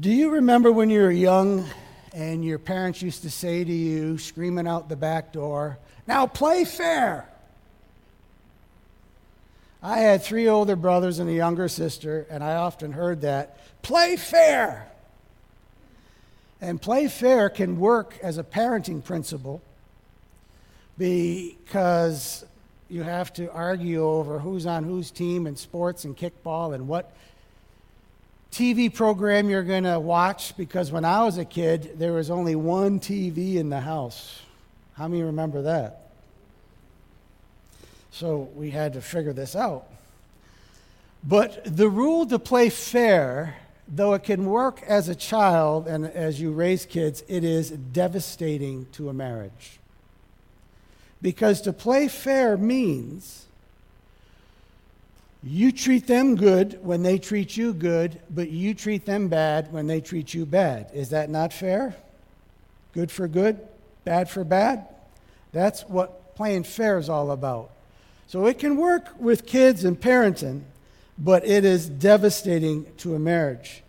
Do you remember when you were young and your parents used to say to you, screaming out the back door, Now play fair? I had three older brothers and a younger sister, and I often heard that play fair. And play fair can work as a parenting principle because you have to argue over who's on whose team in sports and kickball and what TV program you're going to watch because when I was a kid, there was only one TV in the house. How many remember that? So we had to figure this out. But the rule to play fair, though it can work as a child and as you raise kids, it is devastating to a marriage. Because to play fair means you treat them good when they treat you good, but you treat them bad when they treat you bad. Is that not fair? Good for good, bad for bad? That's what playing fair is all about. So it can work with kids and parenting, but it is devastating to a marriage.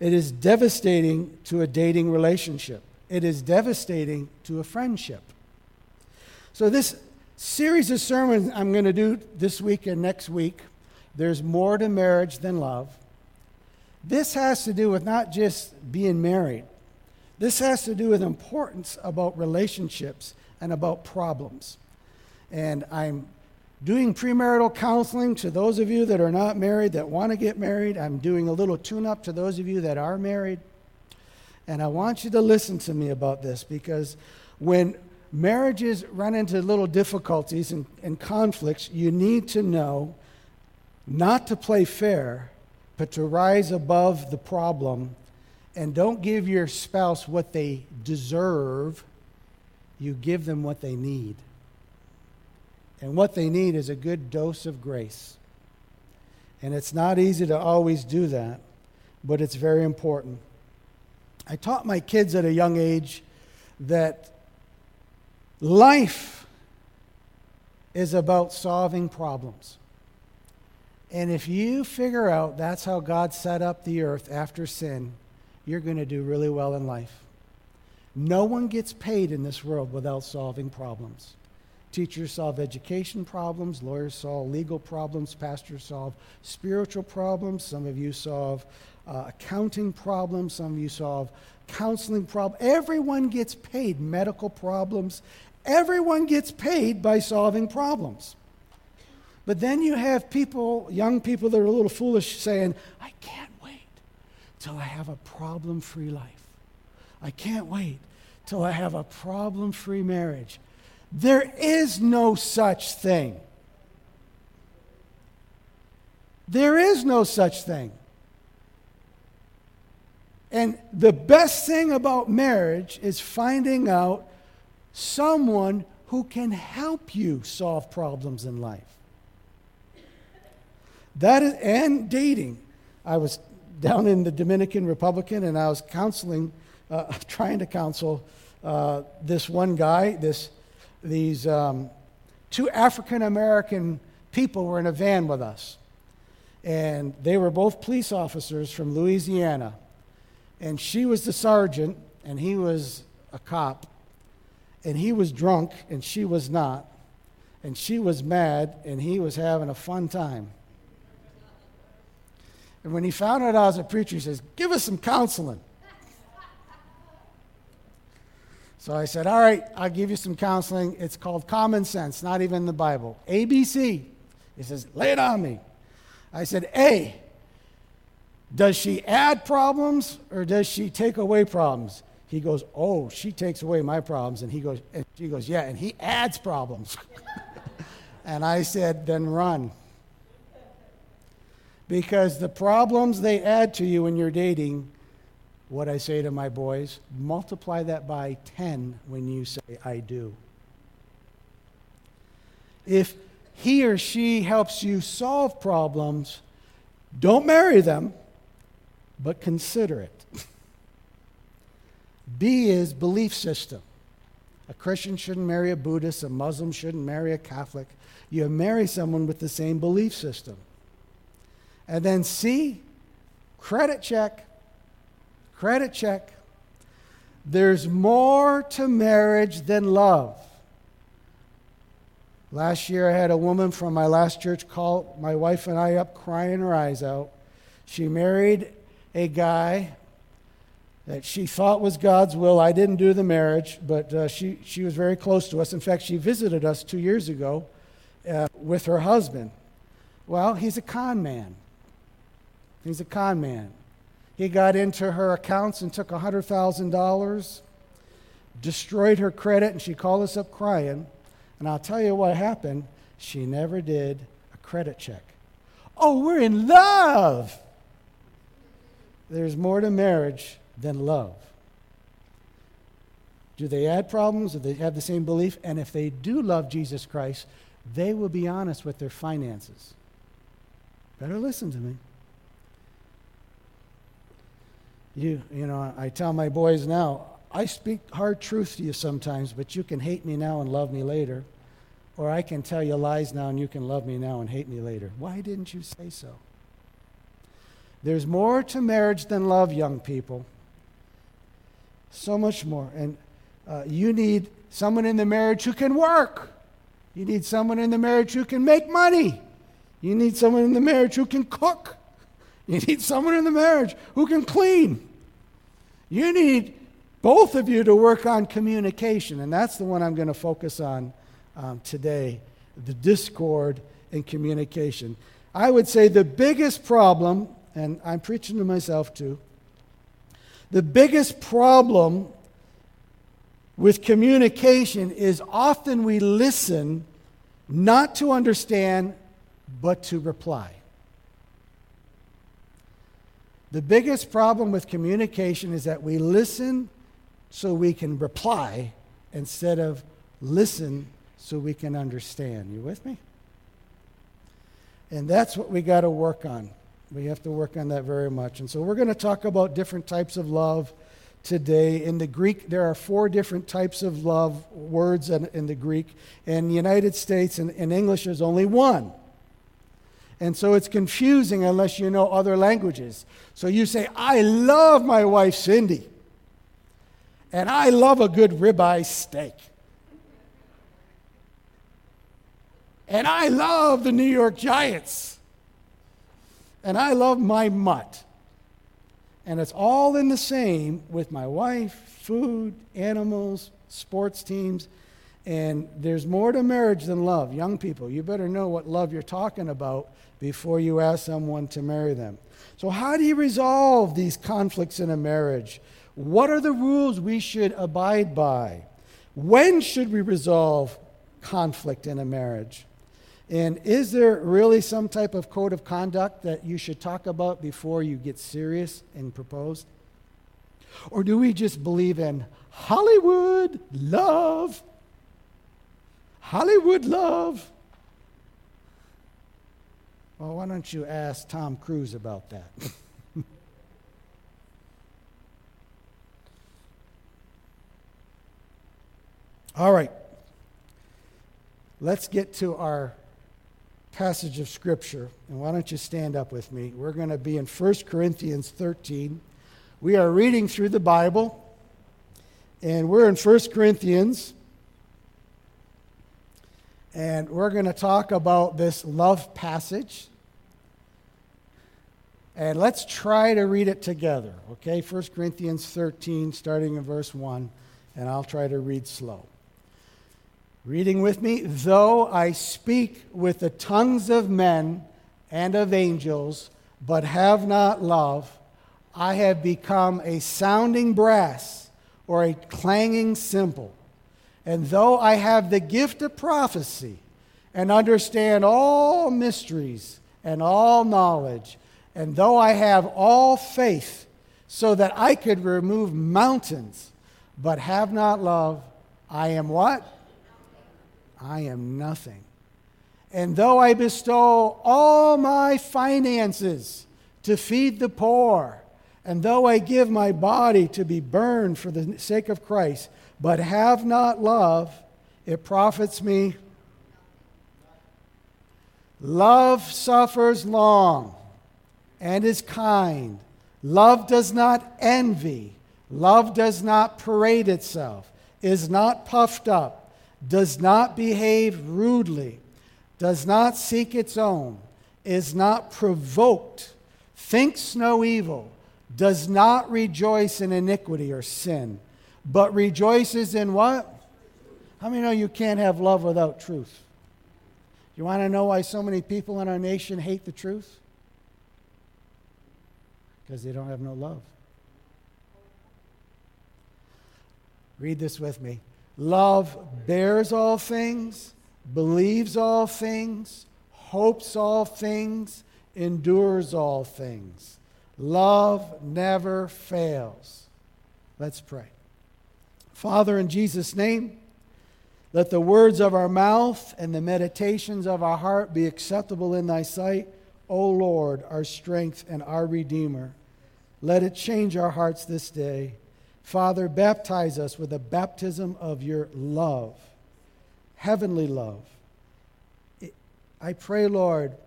It is devastating to a dating relationship. It is devastating to a friendship. So, this series of sermons I'm going to do this week and next week there's more to marriage than love. This has to do with not just being married. This has to do with importance about relationships and about problems. And I'm doing premarital counseling to those of you that are not married that want to get married. I'm doing a little tune up to those of you that are married. And I want you to listen to me about this because when marriages run into little difficulties and, and conflicts, you need to know not to play fair, but to rise above the problem and don't give your spouse what they deserve, you give them what they need. And what they need is a good dose of grace. And it's not easy to always do that, but it's very important. I taught my kids at a young age that life is about solving problems. And if you figure out that's how God set up the earth after sin, you're going to do really well in life. No one gets paid in this world without solving problems. Teachers solve education problems, lawyers solve legal problems, pastors solve spiritual problems, some of you solve uh, accounting problems, some of you solve counseling problems. Everyone gets paid medical problems. Everyone gets paid by solving problems. But then you have people, young people that are a little foolish, saying, I can't wait till I have a problem free life. I can't wait till I have a problem free marriage. There is no such thing. There is no such thing. And the best thing about marriage is finding out someone who can help you solve problems in life. That is, and dating. I was down in the Dominican Republic and I was counseling, uh, trying to counsel uh, this one guy. This, these um, two African American people were in a van with us, and they were both police officers from Louisiana. And she was the sergeant, and he was a cop, and he was drunk, and she was not, and she was mad, and he was having a fun time. And when he found out I was a preacher, he says, Give us some counseling. So I said, All right, I'll give you some counseling. It's called common sense, not even the Bible. ABC. He says, Lay it on me. I said, A, does she add problems or does she take away problems? He goes, Oh, she takes away my problems. And he goes, and she goes, Yeah, and he adds problems. and I said, Then run because the problems they add to you when you're dating, what I say to my boys, multiply that by 10 when you say, I do. If he or she helps you solve problems, don't marry them, but consider it. B is belief system. A Christian shouldn't marry a Buddhist, a Muslim shouldn't marry a Catholic. You marry someone with the same belief system. And then C, credit check. Credit check. There's more to marriage than love. Last year, I had a woman from my last church call my wife and I up crying her eyes out. She married a guy that she thought was God's will. I didn't do the marriage, but uh, she, she was very close to us. In fact, she visited us two years ago uh, with her husband. Well, he's a con man. He's a con man. He got into her accounts and took $100,000, destroyed her credit, and she called us up crying. And I'll tell you what happened. She never did a credit check. Oh, we're in love. There's more to marriage than love. Do they add problems? Do they have the same belief? And if they do love Jesus Christ, they will be honest with their finances. Better listen to me. You, you know, I tell my boys now, I speak hard truth to you sometimes, but you can hate me now and love me later. Or I can tell you lies now and you can love me now and hate me later. Why didn't you say so? There's more to marriage than love, young people. So much more. And uh, you need someone in the marriage who can work. You need someone in the marriage who can make money. You need someone in the marriage who can cook. You need someone in the marriage who can clean. You need both of you to work on communication, and that's the one I'm going to focus on um, today the discord in communication. I would say the biggest problem, and I'm preaching to myself too, the biggest problem with communication is often we listen not to understand, but to reply. The biggest problem with communication is that we listen so we can reply instead of listen so we can understand. You with me? And that's what we got to work on. We have to work on that very much. And so we're going to talk about different types of love today. In the Greek, there are four different types of love words in, in the Greek. In the United States, in, in English, there's only one. And so it's confusing unless you know other languages. So you say, I love my wife, Cindy. And I love a good ribeye steak. And I love the New York Giants. And I love my mutt. And it's all in the same with my wife, food, animals, sports teams. And there's more to marriage than love. Young people, you better know what love you're talking about before you ask someone to marry them. So, how do you resolve these conflicts in a marriage? What are the rules we should abide by? When should we resolve conflict in a marriage? And is there really some type of code of conduct that you should talk about before you get serious and propose? Or do we just believe in Hollywood love? Hollywood love? Well, why don't you ask Tom Cruise about that? All right. Let's get to our passage of Scripture. And why don't you stand up with me? We're going to be in 1 Corinthians 13. We are reading through the Bible, and we're in 1 Corinthians. And we're going to talk about this love passage. And let's try to read it together, okay? 1 Corinthians 13, starting in verse 1, and I'll try to read slow. Reading with me, though I speak with the tongues of men and of angels, but have not love, I have become a sounding brass or a clanging cymbal. And though I have the gift of prophecy and understand all mysteries and all knowledge, and though I have all faith so that I could remove mountains, but have not love, I am what? I am nothing. And though I bestow all my finances to feed the poor, and though I give my body to be burned for the sake of Christ, but have not love, it profits me. Love suffers long and is kind. Love does not envy. Love does not parade itself, is not puffed up, does not behave rudely, does not seek its own, is not provoked, thinks no evil, does not rejoice in iniquity or sin, but rejoices in what? How many know you can't have love without truth? You want to know why so many people in our nation hate the truth? Because they don't have no love. Read this with me. Love bears all things, believes all things, hopes all things, endures all things. Love never fails. Let's pray. Father, in Jesus' name, let the words of our mouth and the meditations of our heart be acceptable in thy sight, O Lord, our strength and our Redeemer. Let it change our hearts this day. Father, baptize us with a baptism of your love, heavenly love. I pray, Lord,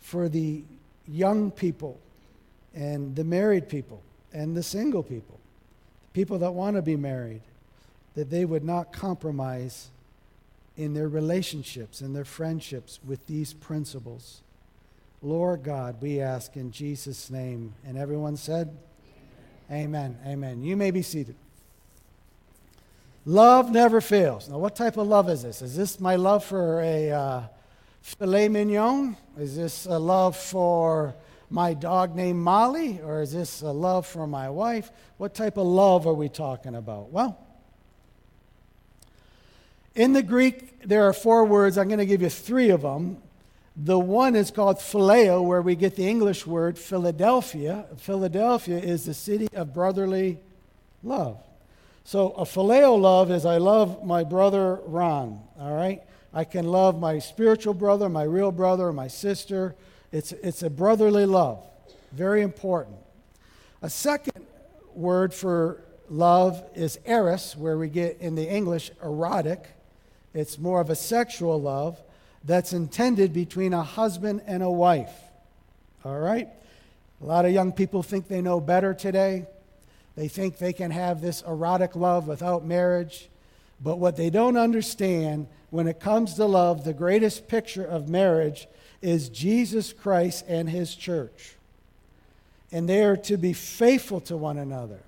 for the young people and the married people and the single people, the people that want to be married, that they would not compromise in their relationships and their friendships with these principles. Lord God, we ask in Jesus' name. And everyone said, Amen. Amen. You may be seated. Love never fails. Now, what type of love is this? Is this my love for a uh, filet mignon? Is this a love for my dog named Molly? Or is this a love for my wife? What type of love are we talking about? Well, in the Greek, there are four words. I'm going to give you three of them. The one is called phileo, where we get the English word Philadelphia. Philadelphia is the city of brotherly love. So a phileo love is I love my brother Ron, all right? I can love my spiritual brother, my real brother, my sister. It's, it's a brotherly love. Very important. A second word for love is eros, where we get in the English erotic. It's more of a sexual love that's intended between a husband and a wife. All right? A lot of young people think they know better today. They think they can have this erotic love without marriage. But what they don't understand when it comes to love, the greatest picture of marriage is Jesus Christ and his church. And they are to be faithful to one another.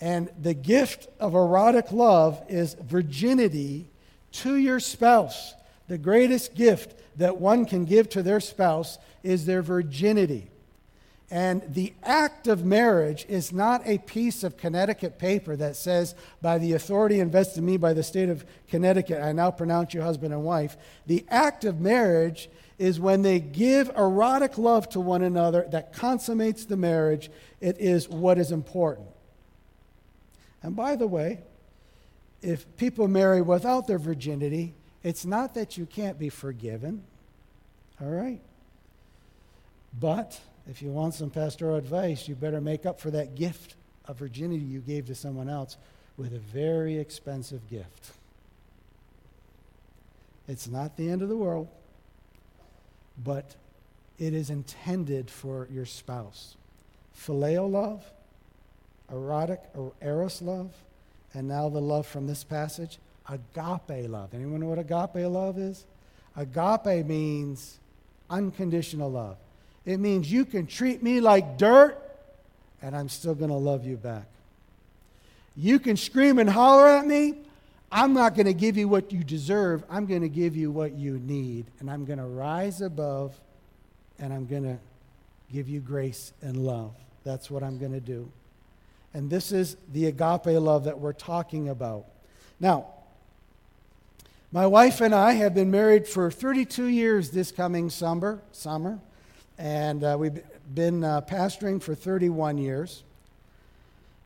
And the gift of erotic love is virginity to your spouse. The greatest gift that one can give to their spouse is their virginity. And the act of marriage is not a piece of Connecticut paper that says, by the authority invested in me by the state of Connecticut, I now pronounce you husband and wife. The act of marriage is when they give erotic love to one another that consummates the marriage. It is what is important. And by the way, if people marry without their virginity, it's not that you can't be forgiven, all right? But if you want some pastoral advice, you better make up for that gift of virginity you gave to someone else with a very expensive gift. It's not the end of the world, but it is intended for your spouse. Phileo love, erotic or eros love, and now the love from this passage agape love. Anyone know what agape love is? Agape means unconditional love. It means you can treat me like dirt and I'm still going to love you back. You can scream and holler at me. I'm not going to give you what you deserve. I'm going to give you what you need. And I'm going to rise above and I'm going to give you grace and love. That's what I'm going to do. And this is the agape love that we're talking about. Now, my wife and I have been married for 32 years this coming summer, summer and uh, we've been uh, pastoring for 31 years.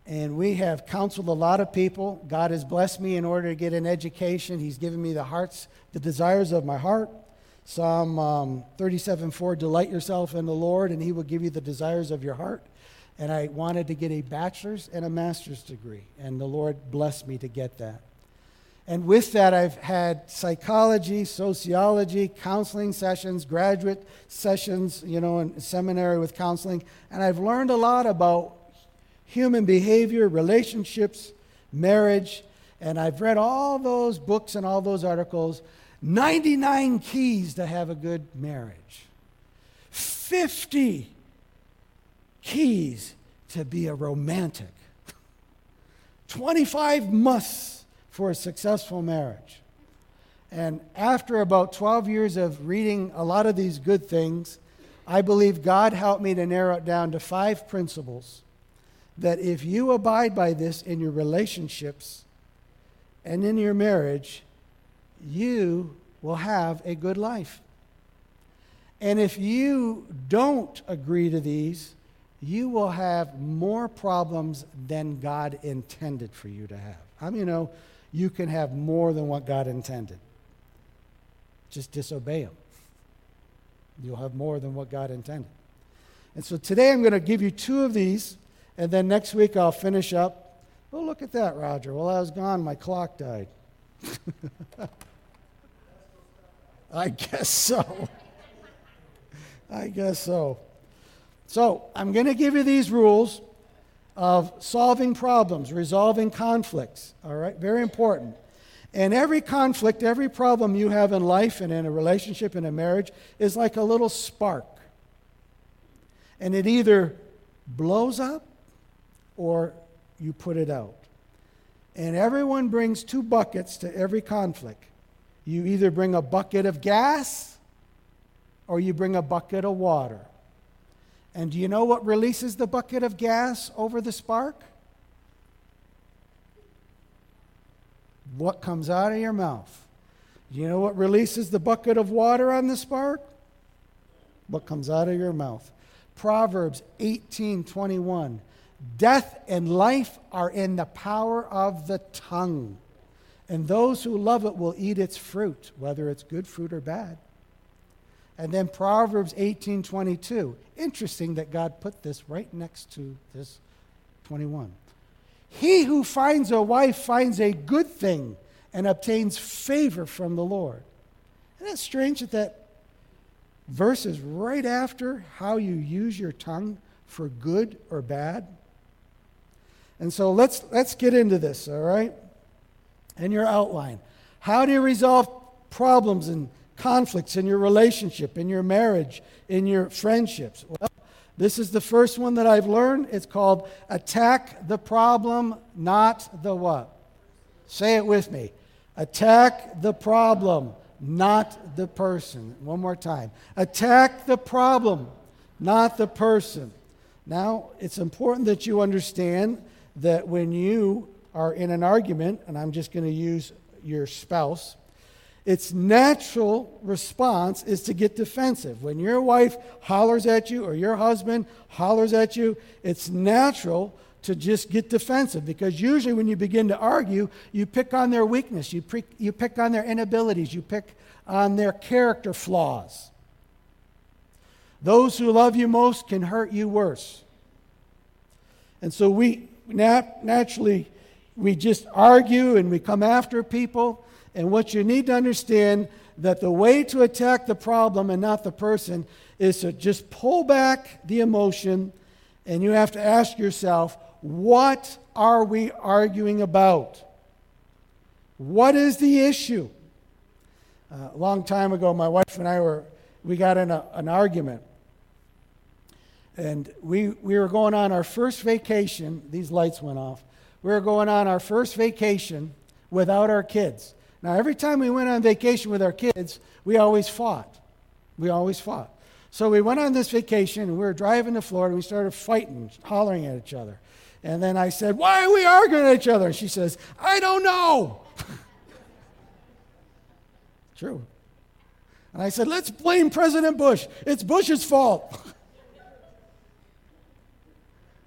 And we have counseled a lot of people. God has blessed me in order to get an education. He's given me the hearts, the desires of my heart. Psalm um, 37 4 Delight yourself in the Lord, and he will give you the desires of your heart. And I wanted to get a bachelor's and a master's degree, and the Lord blessed me to get that. And with that, I've had psychology, sociology, counseling sessions, graduate sessions, you know, in seminary with counseling. And I've learned a lot about human behavior, relationships, marriage. And I've read all those books and all those articles 99 keys to have a good marriage, 50 keys to be a romantic, 25 musts for a successful marriage. And after about 12 years of reading a lot of these good things, I believe God helped me to narrow it down to five principles that if you abide by this in your relationships and in your marriage, you will have a good life. And if you don't agree to these, you will have more problems than God intended for you to have. I mean, you know, you can have more than what God intended. Just disobey Him. You'll have more than what God intended. And so today I'm going to give you two of these, and then next week I'll finish up. Oh, look at that, Roger. While I was gone, my clock died. I guess so. I guess so. So I'm going to give you these rules of solving problems, resolving conflicts. All right, very important. And every conflict, every problem you have in life and in a relationship, in a marriage, is like a little spark. And it either blows up or you put it out. And everyone brings two buckets to every conflict. You either bring a bucket of gas or you bring a bucket of water. And do you know what releases the bucket of gas over the spark? What comes out of your mouth. Do you know what releases the bucket of water on the spark? What comes out of your mouth. Proverbs 18:21. Death and life are in the power of the tongue, and those who love it will eat its fruit, whether it's good fruit or bad. And then Proverbs 18:22. Interesting that God put this right next to this 21. He who finds a wife finds a good thing and obtains favor from the Lord. Isn't it strange that that verse is right after how you use your tongue for good or bad? And so let's, let's get into this, all right? And your outline. How do you resolve problems and conflicts in your relationship, in your marriage, in your friendships? Well, this is the first one that I've learned. It's called attack the problem, not the what? Say it with me. Attack the problem, not the person. One more time. Attack the problem, not the person. Now, it's important that you understand that when you are in an argument, and I'm just going to use your spouse, its natural response is to get defensive. When your wife hollers at you or your husband hollers at you, it's natural to just get defensive because usually when you begin to argue, you pick on their weakness, you, pre- you pick on their inabilities, you pick on their character flaws. Those who love you most can hurt you worse. And so we nat- naturally we just argue and we come after people and what you need to understand that the way to attack the problem and not the person is to just pull back the emotion and you have to ask yourself, what are we arguing about? What is the issue? Uh, a long time ago, my wife and I were, we got in a, an argument. And we, we were going on our first vacation. These lights went off. We were going on our first vacation without our kids. Now, every time we went on vacation with our kids, we always fought. We always fought. So we went on this vacation and we were driving to Florida and we started fighting, hollering at each other. And then I said, Why are we arguing at each other? And she says, I don't know. True. And I said, Let's blame President Bush. It's Bush's fault.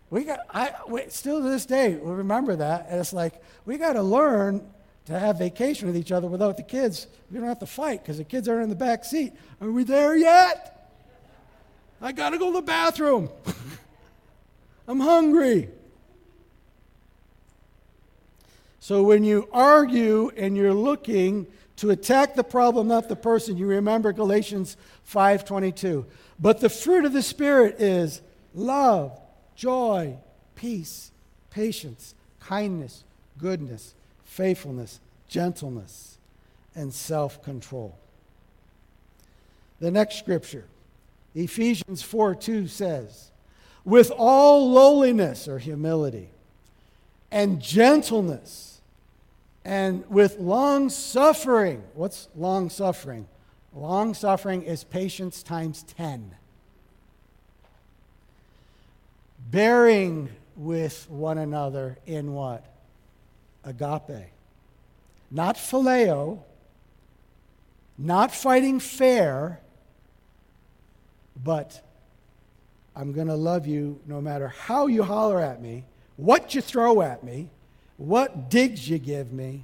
we got, I, we, still to this day, we remember that. And it's like, we got to learn to have vacation with each other without the kids. We don't have to fight because the kids are in the back seat. Are we there yet? I got to go to the bathroom. I'm hungry. So when you argue and you're looking to attack the problem, not the person, you remember Galatians 5:22. But the fruit of the spirit is love, joy, peace, patience, kindness, goodness, faithfulness, gentleness, and self-control. The next scripture, Ephesians 4 2 says, with all lowliness or humility and gentleness and with long suffering. What's long suffering? Long suffering is patience times 10. Bearing with one another in what? Agape. Not phileo, not fighting fair, but I'm going to love you no matter how you holler at me, what you throw at me, what digs you give me,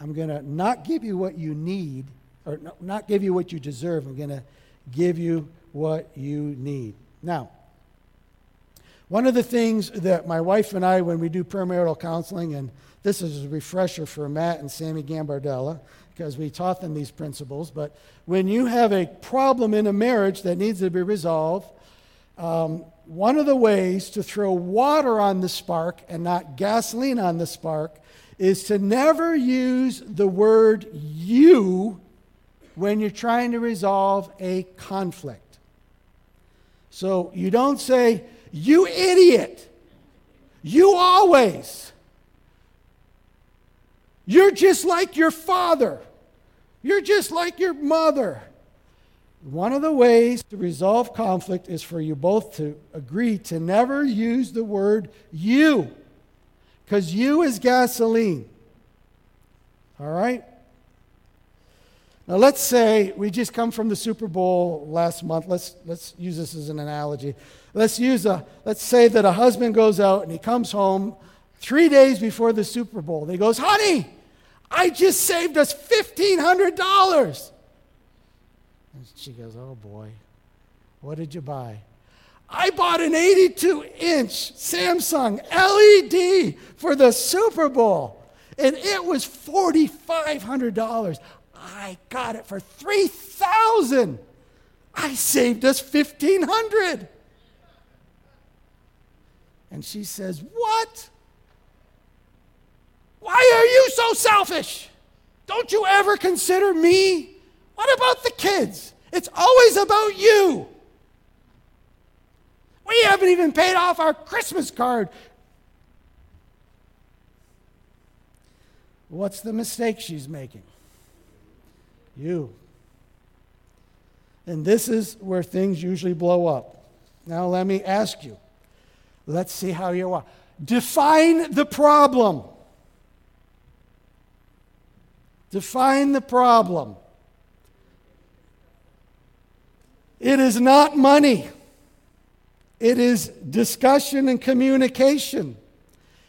I'm going to not give you what you need, or not give you what you deserve. I'm going to give you what you need. Now, one of the things that my wife and I, when we do premarital counseling, and this is a refresher for Matt and Sammy Gambardella, because we taught them these principles, but when you have a problem in a marriage that needs to be resolved, um, one of the ways to throw water on the spark and not gasoline on the spark is to never use the word you when you're trying to resolve a conflict. So you don't say, you idiot, you always. You're just like your father. You're just like your mother. One of the ways to resolve conflict is for you both to agree to never use the word you, because you is gasoline. All right? Now, let's say we just come from the Super Bowl last month. Let's, let's use this as an analogy. Let's, use a, let's say that a husband goes out and he comes home three days before the Super Bowl. He goes, Honey, I just saved us $1,500. And she goes, Oh boy, what did you buy? I bought an 82 inch Samsung LED for the Super Bowl, and it was $4,500. I got it for 3000 I saved us 1500 And she says, What? Why are you so selfish? Don't you ever consider me? What about the kids? It's always about you. We haven't even paid off our Christmas card. What's the mistake she's making? You. And this is where things usually blow up. Now, let me ask you. Let's see how you are. Define the problem. Define the problem. It is not money, it is discussion and communication.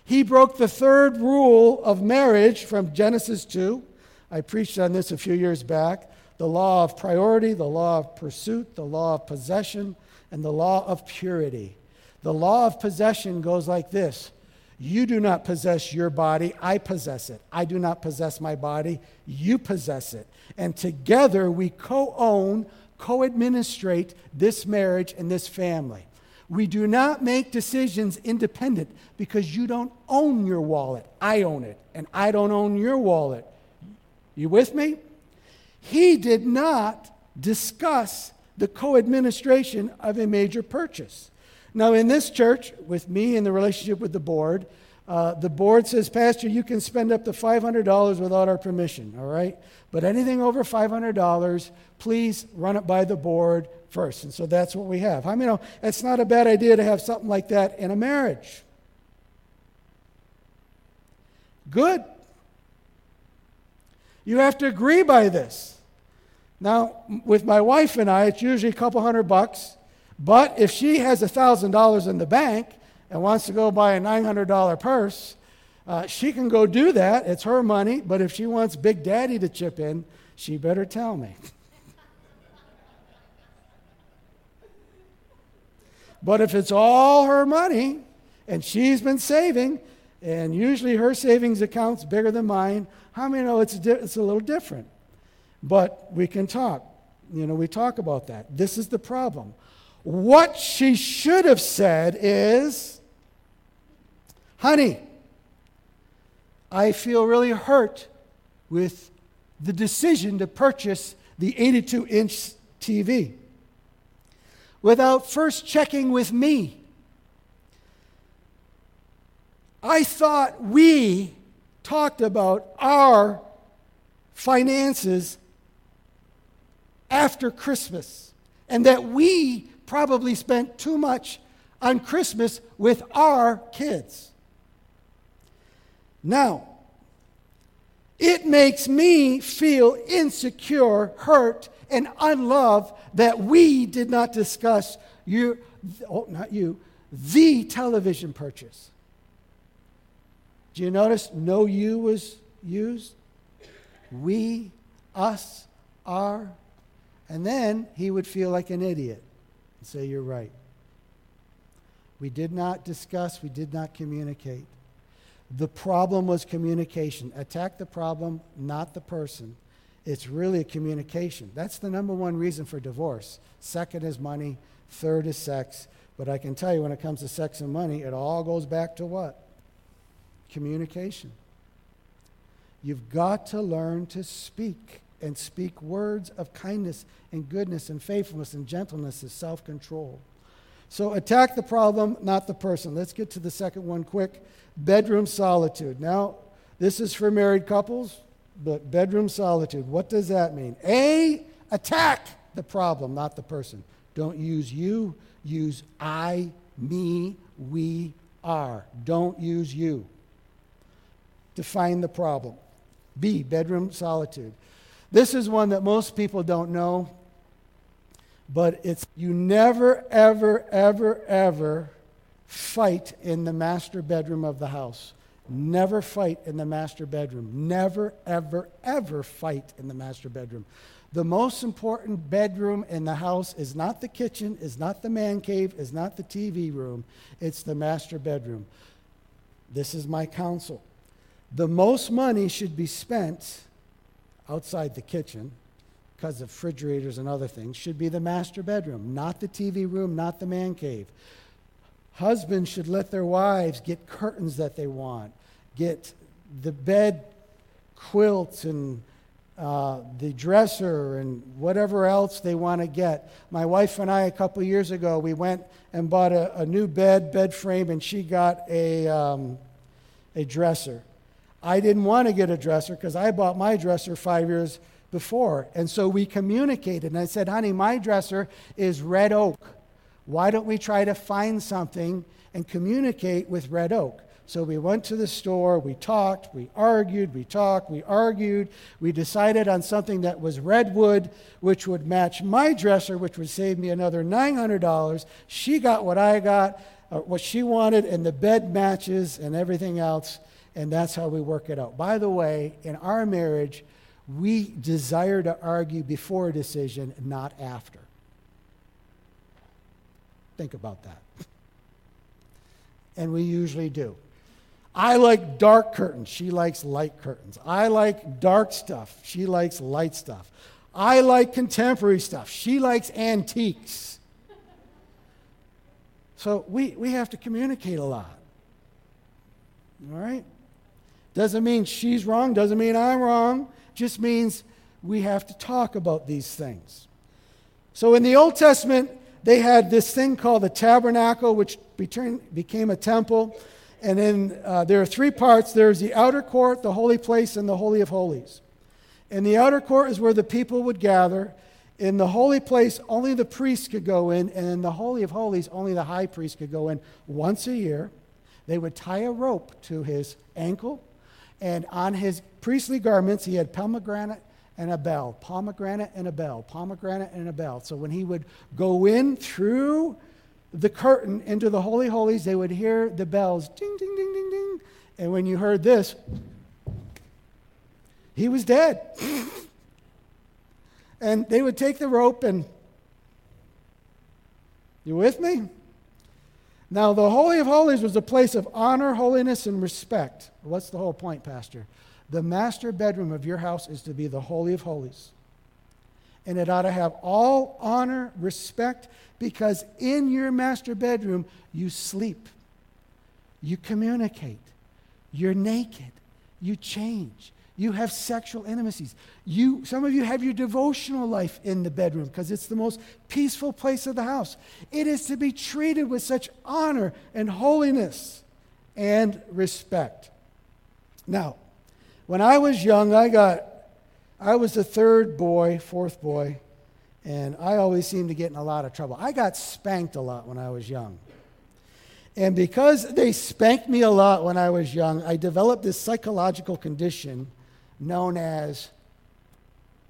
He broke the third rule of marriage from Genesis 2. I preached on this a few years back the law of priority, the law of pursuit, the law of possession, and the law of purity. The law of possession goes like this You do not possess your body, I possess it. I do not possess my body, you possess it. And together we co own co administrate this marriage and this family. We do not make decisions independent because you don't own your wallet. I own it, and I don't own your wallet. You with me? He did not discuss the co administration of a major purchase. Now, in this church, with me in the relationship with the board, uh, the board says, Pastor, you can spend up to $500 without our permission, all right? But anything over $500, please run it by the board first. And so that's what we have. I mean, it's not a bad idea to have something like that in a marriage. Good. You have to agree by this. Now, with my wife and I, it's usually a couple hundred bucks. But if she has $1,000 in the bank and wants to go buy a $900 purse, uh, she can go do that. It's her money. But if she wants Big Daddy to chip in, she better tell me. but if it's all her money and she's been saving, And usually her savings account's bigger than mine. How many know it's, di- it's a little different? But we can talk. You know, we talk about that. This is the problem. What she should have said is, honey, I feel really hurt with the decision to purchase the 82 inch TV without first checking with me. I thought we talked about our finances after Christmas and that we probably spent too much on Christmas with our kids. Now, it makes me feel insecure, hurt, and unloved that we did not discuss you, oh, not you, the television purchase. Do you notice no you was used? We, us, are. And then he would feel like an idiot and say, You're right. We did not discuss, we did not communicate. The problem was communication. Attack the problem, not the person. It's really a communication. That's the number one reason for divorce. Second is money, third is sex. But I can tell you, when it comes to sex and money, it all goes back to what? Communication. You've got to learn to speak and speak words of kindness and goodness and faithfulness and gentleness and self control. So attack the problem, not the person. Let's get to the second one quick bedroom solitude. Now, this is for married couples, but bedroom solitude, what does that mean? A, attack the problem, not the person. Don't use you, use I, me, we, are. Don't use you. Define the problem. B, bedroom solitude. This is one that most people don't know but it's you never, ever, ever, ever fight in the master bedroom of the house. Never fight in the master bedroom. Never, ever, ever fight in the master bedroom. The most important bedroom in the house is not the kitchen, is not the man cave, is not the TV room. It's the master bedroom. This is my counsel. The most money should be spent outside the kitchen because of refrigerators and other things, should be the master bedroom, not the TV room, not the man cave. Husbands should let their wives get curtains that they want, get the bed quilts and uh, the dresser and whatever else they want to get. My wife and I, a couple years ago, we went and bought a, a new bed, bed frame, and she got a, um, a dresser. I didn't want to get a dresser because I bought my dresser five years before. And so we communicated. And I said, honey, my dresser is red oak. Why don't we try to find something and communicate with red oak? So we went to the store, we talked, we argued, we talked, we argued. We decided on something that was redwood, which would match my dresser, which would save me another $900. She got what I got, uh, what she wanted, and the bed matches and everything else. And that's how we work it out. By the way, in our marriage, we desire to argue before a decision, not after. Think about that. And we usually do. I like dark curtains. She likes light curtains. I like dark stuff. She likes light stuff. I like contemporary stuff. She likes antiques. So we, we have to communicate a lot. All right? Doesn't mean she's wrong, doesn't mean I'm wrong just means we have to talk about these things. So in the Old Testament, they had this thing called the tabernacle, which became a temple. And then uh, there are three parts there's the outer court, the holy place, and the Holy of Holies. And the outer court is where the people would gather. In the holy place, only the priests could go in. And in the Holy of Holies, only the high priest could go in once a year. They would tie a rope to his ankle and on his priestly garments, he had pomegranate and a bell, pomegranate and a bell, pomegranate and a bell. So when he would go in through the curtain into the Holy Holies, they would hear the bells ding, ding, ding, ding, ding. And when you heard this, he was dead. and they would take the rope and, you with me? Now, the Holy of Holies was a place of honor, holiness, and respect. What's the whole point, Pastor? The master bedroom of your house is to be the Holy of Holies. And it ought to have all honor, respect, because in your master bedroom, you sleep, you communicate, you're naked, you change, you have sexual intimacies. You, some of you have your devotional life in the bedroom because it's the most peaceful place of the house. It is to be treated with such honor and holiness and respect. Now, when I was young, I got, I was the third boy, fourth boy, and I always seemed to get in a lot of trouble. I got spanked a lot when I was young. And because they spanked me a lot when I was young, I developed this psychological condition known as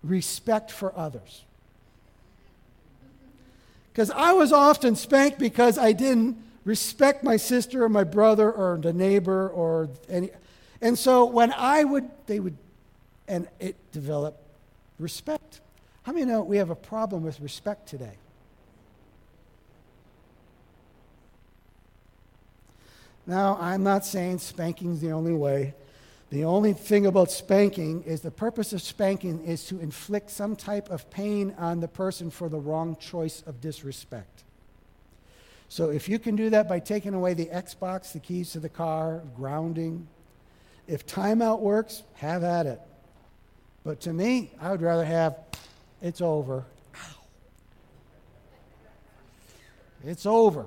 respect for others. Because I was often spanked because I didn't respect my sister or my brother or the neighbor or any. And so when I would, they would, and it developed respect. How many know we have a problem with respect today? Now, I'm not saying spanking's the only way. The only thing about spanking is the purpose of spanking is to inflict some type of pain on the person for the wrong choice of disrespect. So if you can do that by taking away the Xbox, the keys to the car, grounding, if timeout works, have at it. But to me, I would rather have it's over. Ow. It's over.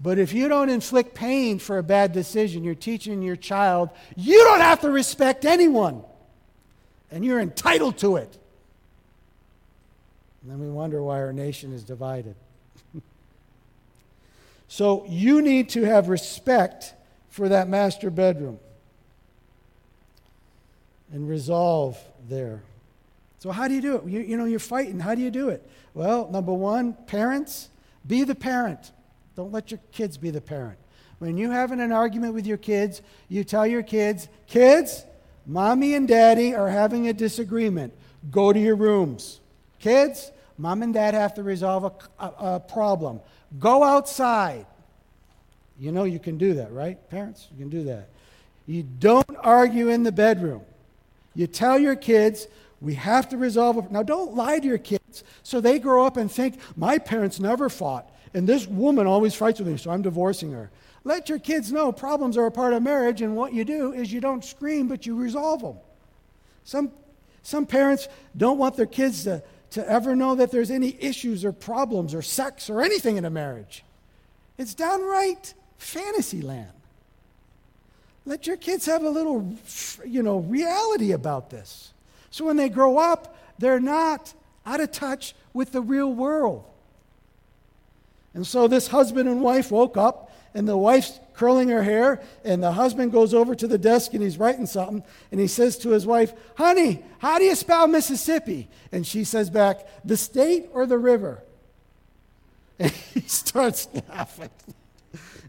But if you don't inflict pain for a bad decision, you're teaching your child, you don't have to respect anyone. And you're entitled to it. And then we wonder why our nation is divided. so you need to have respect for that master bedroom and resolve there. So, how do you do it? You, you know, you're fighting. How do you do it? Well, number one, parents, be the parent. Don't let your kids be the parent. When you're having an argument with your kids, you tell your kids, kids, mommy and daddy are having a disagreement. Go to your rooms. Kids, mom and dad have to resolve a, a, a problem. Go outside. You know you can do that, right? Parents, you can do that. You don't argue in the bedroom. You tell your kids, we have to resolve it. Now, don't lie to your kids so they grow up and think, my parents never fought. And this woman always fights with me, so I'm divorcing her. Let your kids know problems are a part of marriage, and what you do is you don't scream, but you resolve them. Some, some parents don't want their kids to, to ever know that there's any issues or problems or sex or anything in a marriage. It's downright fantasy land. Let your kids have a little, you know, reality about this. So when they grow up, they're not out of touch with the real world. And so this husband and wife woke up, and the wife's curling her hair, and the husband goes over to the desk and he's writing something, and he says to his wife, Honey, how do you spell Mississippi? And she says back, The state or the river? And he starts laughing.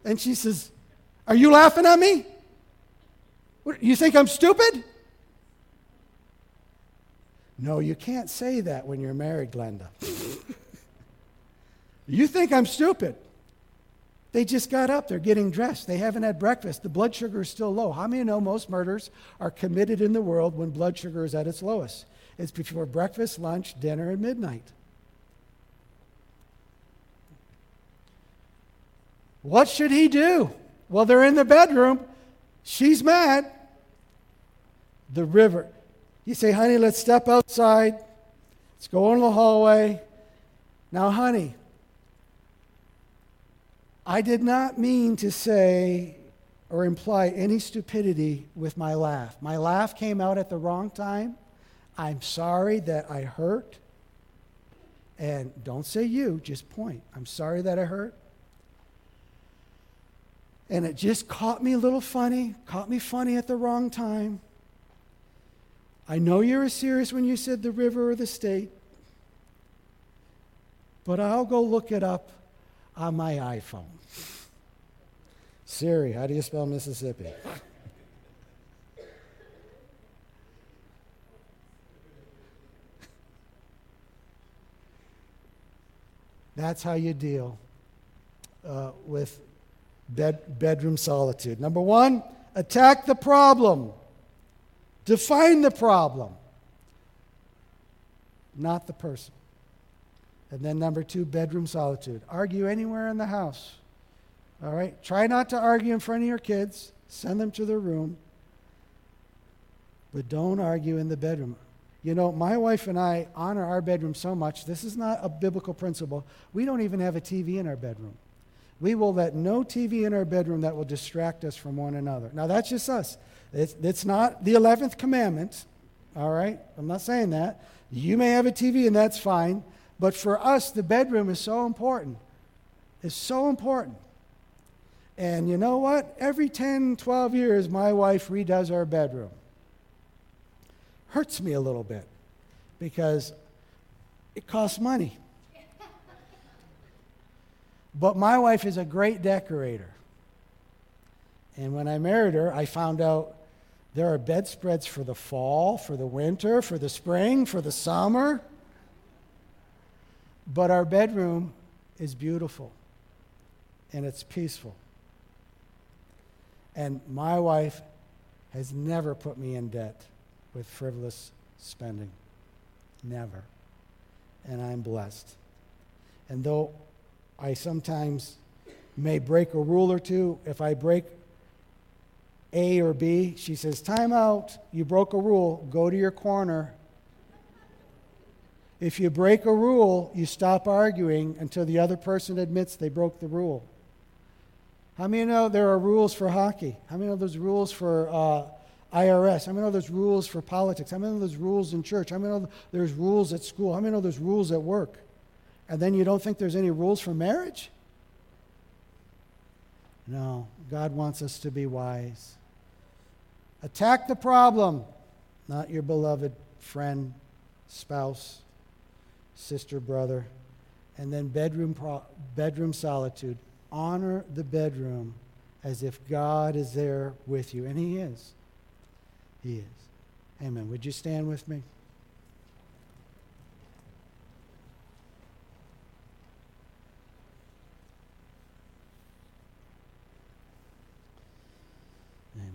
And she says, Are you laughing at me? What, you think I'm stupid? No, you can't say that when you're married, Glenda. You think I'm stupid. They just got up. They're getting dressed. They haven't had breakfast. The blood sugar is still low. How many know most murders are committed in the world when blood sugar is at its lowest? It's before breakfast, lunch, dinner, and midnight. What should he do? Well, they're in the bedroom. She's mad. The river. You say, honey, let's step outside. Let's go in the hallway. Now, honey, I did not mean to say or imply any stupidity with my laugh. My laugh came out at the wrong time. I'm sorry that I hurt. And don't say you, just point. I'm sorry that I hurt. And it just caught me a little funny, caught me funny at the wrong time. I know you were serious when you said the river or the state, but I'll go look it up on my iPhone. Siri, how do you spell Mississippi? That's how you deal uh, with bed, bedroom solitude. Number one, attack the problem, define the problem, not the person. And then number two, bedroom solitude. Argue anywhere in the house. All right? Try not to argue in front of your kids. Send them to their room. But don't argue in the bedroom. You know, my wife and I honor our bedroom so much. This is not a biblical principle. We don't even have a TV in our bedroom. We will let no TV in our bedroom that will distract us from one another. Now, that's just us. It's, it's not the 11th commandment, all right? I'm not saying that. You may have a TV, and that's fine. But for us, the bedroom is so important. It's so important. And you know what? Every 10, 12 years, my wife redoes our bedroom hurts me a little bit because it costs money. but my wife is a great decorator. And when I married her, I found out there are bedspreads for the fall, for the winter, for the spring, for the summer. But our bedroom is beautiful and it's peaceful. And my wife has never put me in debt with frivolous spending. Never. And I'm blessed. And though I sometimes may break a rule or two, if I break A or B, she says, Time out. You broke a rule. Go to your corner. If you break a rule, you stop arguing until the other person admits they broke the rule. How many know there are rules for hockey? How many know there's rules for uh, IRS. How many know there's rules for politics? How many know there's rules in church? How many know there's rules at school? How many know there's rules at work? And then you don't think there's any rules for marriage? No, God wants us to be wise. Attack the problem, not your beloved friend, spouse, sister, brother. And then bedroom, pro- bedroom solitude. Honor the bedroom as if God is there with you, and He is. He is. Amen. Would you stand with me? Amen.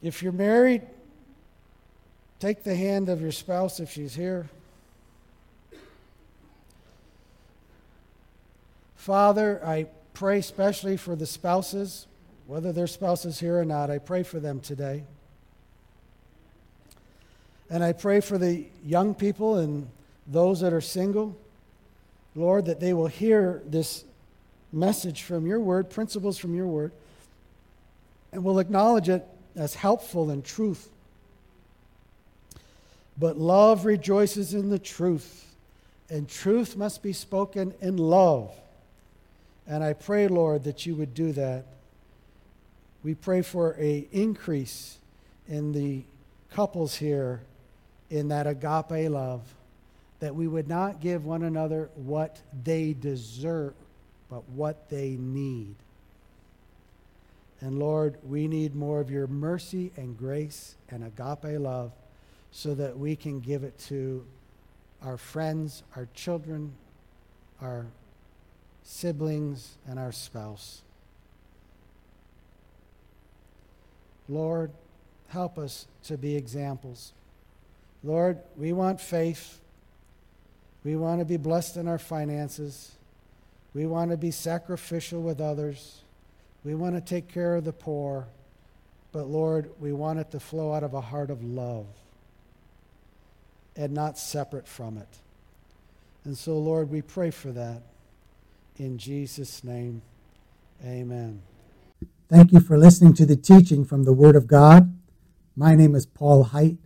If you're married, take the hand of your spouse if she's here. Father, I pray especially for the spouses whether their spouse is here or not, I pray for them today. And I pray for the young people and those that are single, Lord, that they will hear this message from your word, principles from your word, and will acknowledge it as helpful and truth. But love rejoices in the truth, and truth must be spoken in love. And I pray, Lord, that you would do that we pray for a increase in the couples here in that agape love, that we would not give one another what they deserve, but what they need. And Lord, we need more of your mercy and grace and agape love so that we can give it to our friends, our children, our siblings, and our spouse. Lord, help us to be examples. Lord, we want faith. We want to be blessed in our finances. We want to be sacrificial with others. We want to take care of the poor. But Lord, we want it to flow out of a heart of love and not separate from it. And so, Lord, we pray for that. In Jesus' name, amen. Thank you for listening to the teaching from the Word of God. My name is Paul Height.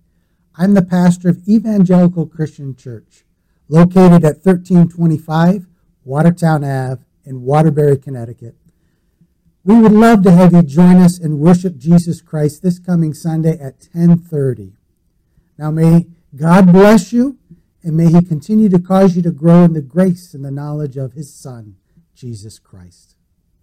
I'm the pastor of Evangelical Christian Church, located at 1325 Watertown Ave in Waterbury, Connecticut. We would love to have you join us and worship Jesus Christ this coming Sunday at 10:30. Now may God bless you and may he continue to cause you to grow in the grace and the knowledge of his son, Jesus Christ.